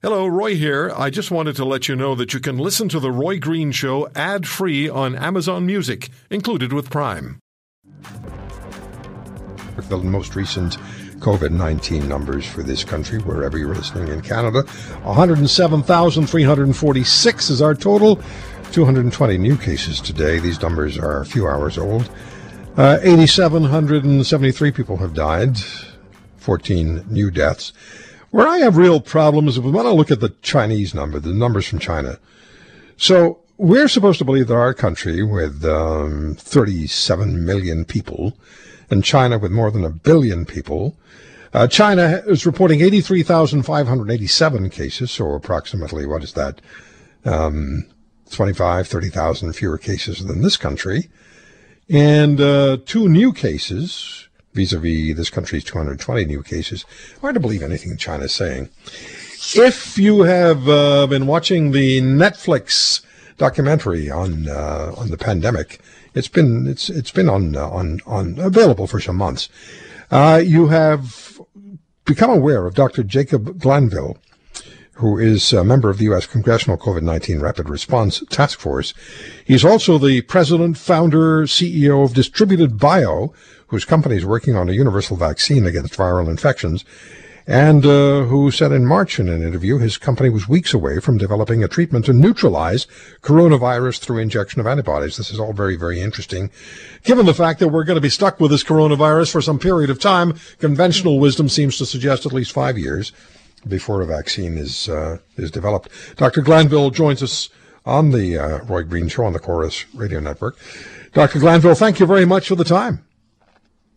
Hello, Roy here. I just wanted to let you know that you can listen to The Roy Green Show ad free on Amazon Music, included with Prime. The most recent COVID 19 numbers for this country, wherever you're listening in Canada 107,346 is our total. 220 new cases today. These numbers are a few hours old. Uh, 8,773 people have died, 14 new deaths. Where I have real problems is when I look at the Chinese number, the numbers from China. So we're supposed to believe that our country, with um, 37 million people, and China with more than a billion people, uh, China is reporting 83,587 cases, so approximately, what is that? Um, 25, 30,000 fewer cases than this country. And uh, two new cases, vis-a-vis this country's 220 new cases. Hard to believe anything China is saying. If you have uh, been watching the Netflix documentary on uh, on the pandemic, it's been it's it's been on uh, on on available for some months. Uh, you have become aware of Dr. Jacob Glanville, who is a member of the U.S. Congressional COVID-19 Rapid Response Task Force. He's also the president, founder, CEO of Distributed Bio, whose company is working on a universal vaccine against viral infections, and uh, who said in March in an interview his company was weeks away from developing a treatment to neutralize coronavirus through injection of antibodies. This is all very, very interesting. Given the fact that we're going to be stuck with this coronavirus for some period of time, conventional wisdom seems to suggest at least five years before a vaccine is uh, is developed. Dr. Glanville joins us on the uh, Roy Green Show on the Corus Radio Network. Dr. Glanville, thank you very much for the time.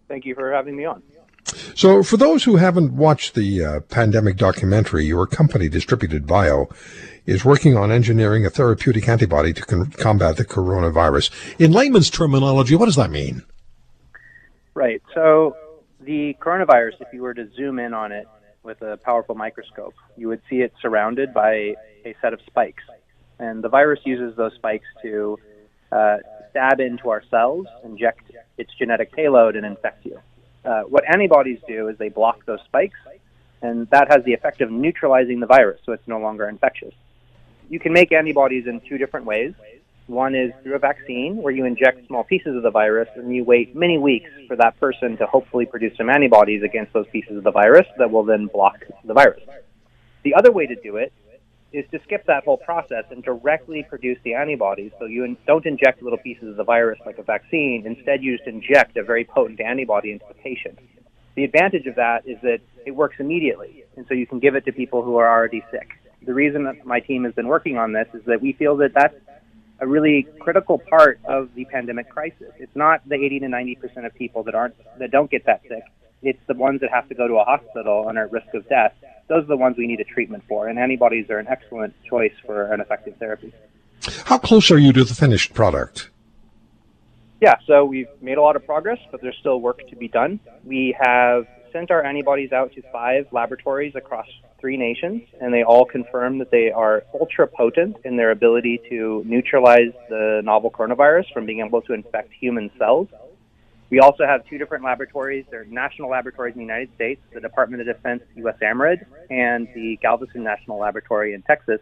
Thank you for having me on. So, for those who haven't watched the uh, pandemic documentary, your company, Distributed Bio, is working on engineering a therapeutic antibody to con- combat the coronavirus. In layman's terminology, what does that mean? Right. So, the coronavirus, if you were to zoom in on it with a powerful microscope, you would see it surrounded by a set of spikes. And the virus uses those spikes to uh, stab into our cells, inject its genetic payload and infect you. Uh, what antibodies do is they block those spikes, and that has the effect of neutralizing the virus, so it's no longer infectious. You can make antibodies in two different ways. One is through a vaccine, where you inject small pieces of the virus, and you wait many weeks for that person to hopefully produce some antibodies against those pieces of the virus that will then block the virus. The other way to do it is to skip that whole process and directly produce the antibodies. So you don't inject little pieces of the virus like a vaccine. Instead, you just inject a very potent antibody into the patient. The advantage of that is that it works immediately, and so you can give it to people who are already sick. The reason that my team has been working on this is that we feel that that's a really critical part of the pandemic crisis. It's not the 80 to 90 percent of people that aren't that don't get that sick. It's the ones that have to go to a hospital and are at risk of death those are the ones we need a treatment for, and antibodies are an excellent choice for an effective therapy. How close are you to the finished product? Yeah, so we've made a lot of progress, but there's still work to be done. We have sent our antibodies out to five laboratories across three nations, and they all confirm that they are ultra potent in their ability to neutralize the novel coronavirus from being able to infect human cells. We also have two different laboratories. They're national laboratories in the United States, the Department of Defense USAMRIID and the Galveston National Laboratory in Texas.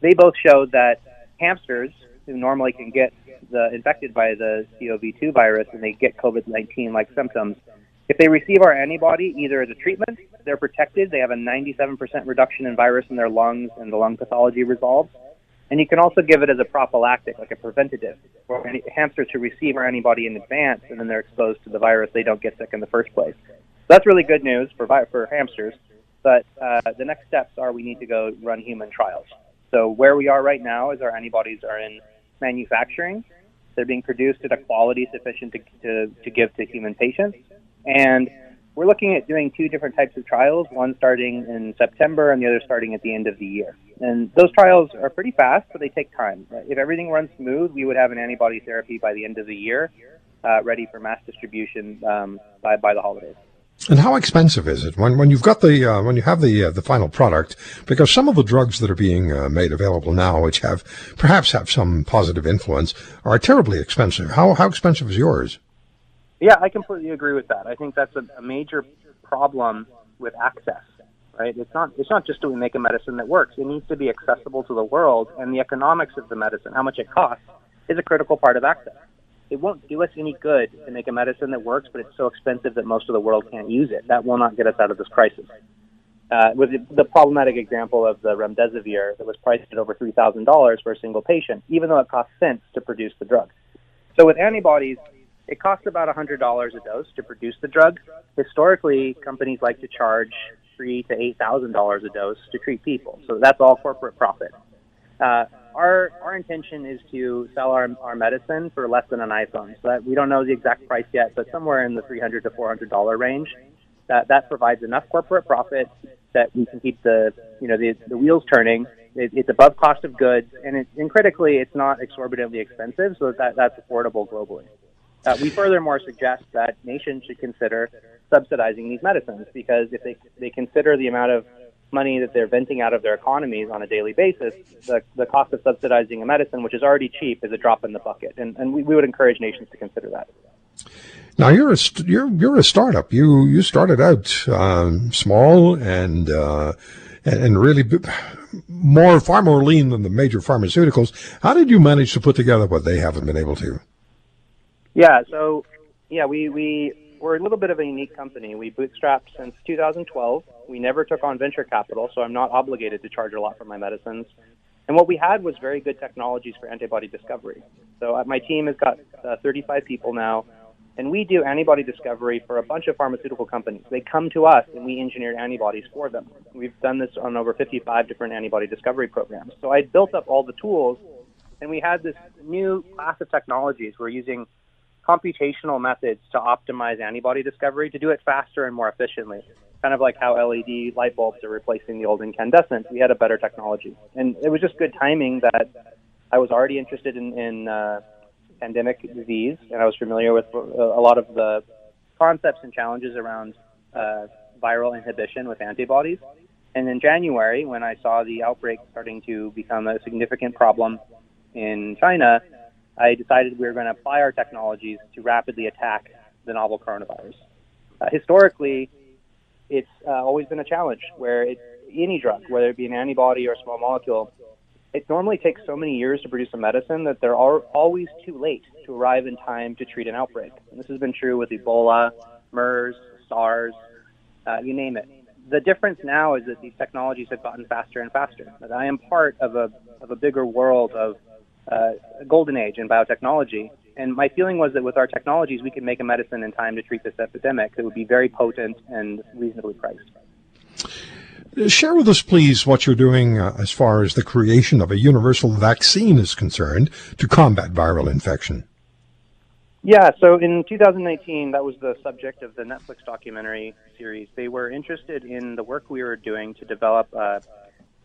They both showed that hamsters who normally can get the, infected by the COV2 virus and they get COVID-19 like symptoms, if they receive our antibody either as a treatment, they're protected. They have a 97% reduction in virus in their lungs and the lung pathology resolves and you can also give it as a prophylactic, like a preventative, for any, hamsters who receive our antibody in advance and then they're exposed to the virus, they don't get sick in the first place. So that's really good news for, for hamsters. But uh, the next steps are we need to go run human trials. So where we are right now is our antibodies are in manufacturing. They're being produced at a quality sufficient to, to, to give to human patients. And we're looking at doing two different types of trials, one starting in September and the other starting at the end of the year. And those trials are pretty fast, but they take time. If everything runs smooth, we would have an antibody therapy by the end of the year, uh, ready for mass distribution um, by, by the holidays. And how expensive is it when when you've got the uh, when you have the uh, the final product? Because some of the drugs that are being uh, made available now, which have perhaps have some positive influence, are terribly expensive. How how expensive is yours? Yeah, I completely agree with that. I think that's a, a major problem with access. right? It's not it's not just do we make a medicine that works. It needs to be accessible to the world, and the economics of the medicine, how much it costs, is a critical part of access. It won't do us any good to make a medicine that works, but it's so expensive that most of the world can't use it. That will not get us out of this crisis. Uh, with the problematic example of the remdesivir that was priced at over $3,000 for a single patient, even though it costs cents to produce the drug. So with antibodies, it costs about $100 a dose to produce the drug. Historically, companies like to charge three to eight thousand dollars a dose to treat people. So that's all corporate profit. Uh, our our intention is to sell our our medicine for less than an iPhone. So that we don't know the exact price yet, but somewhere in the three hundred to four hundred dollar range. That that provides enough corporate profit that we can keep the you know the the wheels turning. It, it's above cost of goods, and it, and critically, it's not exorbitantly expensive, so that that's affordable globally. Uh, we furthermore suggest that nations should consider subsidizing these medicines because if they, they consider the amount of money that they're venting out of their economies on a daily basis, the, the cost of subsidizing a medicine, which is already cheap, is a drop in the bucket. And, and we, we would encourage nations to consider that. Now you're a you're you're a startup. You you started out um, small and uh, and really more far more lean than the major pharmaceuticals. How did you manage to put together what they haven't been able to? Yeah, so yeah, we we we're a little bit of a unique company. We bootstrapped since 2012. We never took on venture capital, so I'm not obligated to charge a lot for my medicines. And what we had was very good technologies for antibody discovery. So uh, my team has got uh, 35 people now, and we do antibody discovery for a bunch of pharmaceutical companies. They come to us, and we engineer antibodies for them. We've done this on over 55 different antibody discovery programs. So I built up all the tools, and we had this new class of technologies. We're using computational methods to optimize antibody discovery to do it faster and more efficiently. Kind of like how LED light bulbs are replacing the old incandescent. We had a better technology. And it was just good timing that I was already interested in, in uh, pandemic disease, and I was familiar with a lot of the concepts and challenges around uh, viral inhibition with antibodies. And in January, when I saw the outbreak starting to become a significant problem in China, I decided we were going to apply our technologies to rapidly attack the novel coronavirus. Uh, historically, it's uh, always been a challenge where it, any drug, whether it be an antibody or a small molecule, it normally takes so many years to produce a medicine that they're always too late to arrive in time to treat an outbreak. And this has been true with Ebola, MERS, SARS, uh, you name it. The difference now is that these technologies have gotten faster and faster. I am part of a, of a bigger world of uh, golden age in biotechnology. And my feeling was that with our technologies, we could make a medicine in time to treat this epidemic that would be very potent and reasonably priced. Share with us, please, what you're doing uh, as far as the creation of a universal vaccine is concerned to combat viral infection. Yeah, so in 2019, that was the subject of the Netflix documentary series. They were interested in the work we were doing to develop a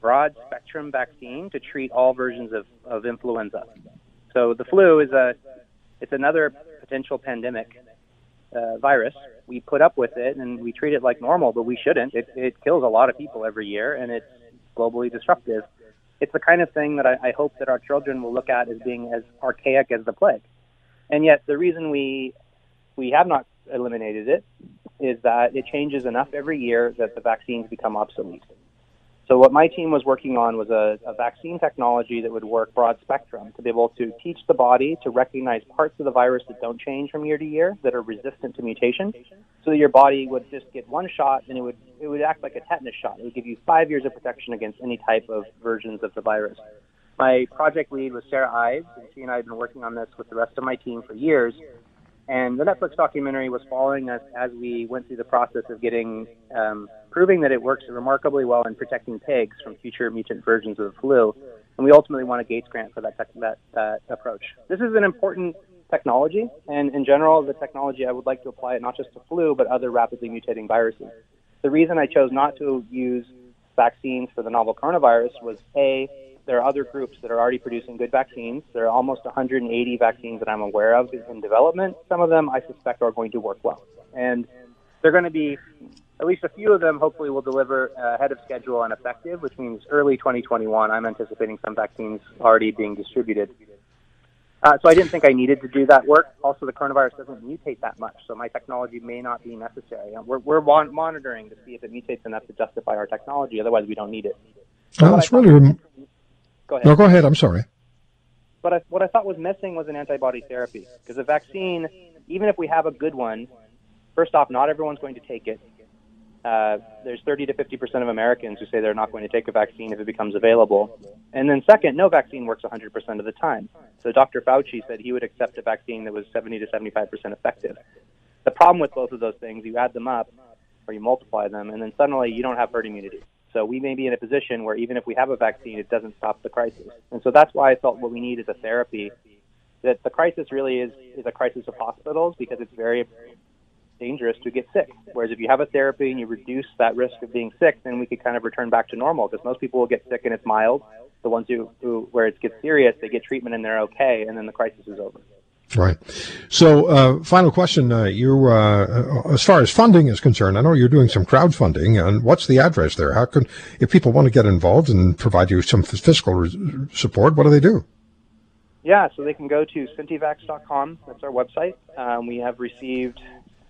broad spectrum vaccine to treat all versions of, of influenza. So the flu is a it's another potential pandemic uh, virus. We put up with it and we treat it like normal, but we shouldn't. It, it kills a lot of people every year and it's globally disruptive. It's the kind of thing that I, I hope that our children will look at as being as archaic as the plague. And yet, the reason we we have not eliminated it is that it changes enough every year that the vaccines become obsolete. So what my team was working on was a, a, vaccine technology that would work broad spectrum to be able to teach the body to recognize parts of the virus that don't change from year to year that are resistant to mutation, so that your body would just get one shot and it would it would act like a tetanus shot. It would give you five years of protection against any type of versions of the virus. My project lead was Sarah Ives, and she and I have been working on this with the rest of my team for years. And the Netflix documentary was following us as we went through the process of getting um, proving that it works remarkably well in protecting pigs from future mutant versions of the flu. And we ultimately won a Gates grant for that, tech, that, that approach. This is an important technology, and in general, the technology I would like to apply it not just to flu, but other rapidly mutating viruses. The reason I chose not to use vaccines for the novel coronavirus was A, there are other groups that are already producing good vaccines. There are almost 180 vaccines that I'm aware of in development. Some of them I suspect are going to work well. And they're going to be at least a few of them hopefully will deliver ahead of schedule and effective, which means early 2021. I'm anticipating some vaccines already being distributed. Uh, so I didn't think I needed to do that work. Also, the coronavirus doesn't mutate that much, so my technology may not be necessary. We're, we're mon- monitoring to see if it mutates enough to justify our technology. Otherwise, we don't need it. So well, that's really. Go ahead. No, go ahead. I'm sorry. But I, what I thought was missing was an antibody therapy because a vaccine, even if we have a good one, first off, not everyone's going to take it. Uh, there's 30 to 50 percent of Americans who say they're not going to take a vaccine if it becomes available. And then second, no vaccine works 100 percent of the time. So Dr. Fauci said he would accept a vaccine that was 70 to 75 percent effective. The problem with both of those things, you add them up or you multiply them, and then suddenly you don't have herd immunity. So we may be in a position where even if we have a vaccine, it doesn't stop the crisis. And so that's why I felt what we need is a therapy. That the crisis really is is a crisis of hospitals because it's very dangerous to get sick. Whereas if you have a therapy and you reduce that risk of being sick, then we could kind of return back to normal because most people will get sick and it's mild. The ones who, who where it gets serious, they get treatment and they're okay, and then the crisis is over. Right. So, uh, final question: uh, You, uh, as far as funding is concerned, I know you're doing some crowdfunding, and what's the address there? How can, if people want to get involved and provide you some fiscal support, what do they do? Yeah, so they can go to centivax.com. That's our website. Um, we have received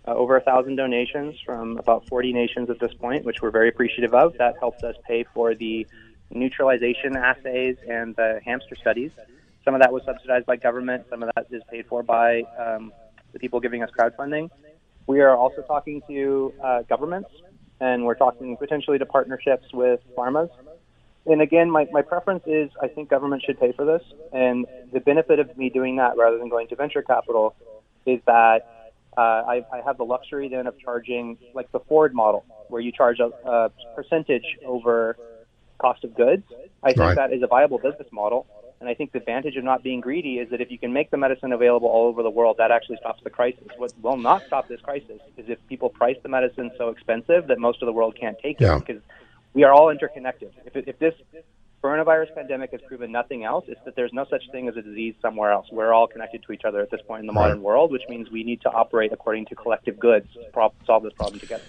uh, over a thousand donations from about 40 nations at this point, which we're very appreciative of. That helps us pay for the neutralization assays and the hamster studies. Some of that was subsidized by government. Some of that is paid for by um, the people giving us crowdfunding. We are also talking to uh, governments, and we're talking potentially to partnerships with pharmas. And again, my, my preference is I think government should pay for this. And the benefit of me doing that rather than going to venture capital is that uh, I, I have the luxury then of charging like the Ford model, where you charge a, a percentage over cost of goods. I think right. that is a viable business model. And I think the advantage of not being greedy is that if you can make the medicine available all over the world, that actually stops the crisis. What will not stop this crisis is if people price the medicine so expensive that most of the world can't take yeah. it because we are all interconnected. If, if this coronavirus pandemic has proven nothing else. It's that there's no such thing as a disease somewhere else. We're all connected to each other at this point in the modern world, which means we need to operate according to collective goods to solve this problem together.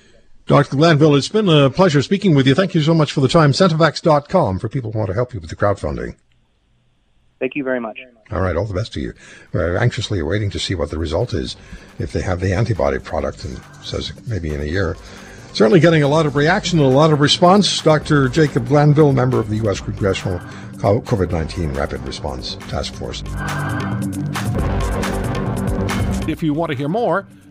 Dr. Glanville, it's been a pleasure speaking with you. Thank you so much for the time. Centivax.com for people who want to help you with the crowdfunding. Thank you very much. All right, all the best to you. We're anxiously awaiting to see what the result is if they have the antibody product and says maybe in a year. Certainly getting a lot of reaction and a lot of response. Dr. Jacob Glanville, member of the U.S. Congressional COVID 19 Rapid Response Task Force. If you want to hear more,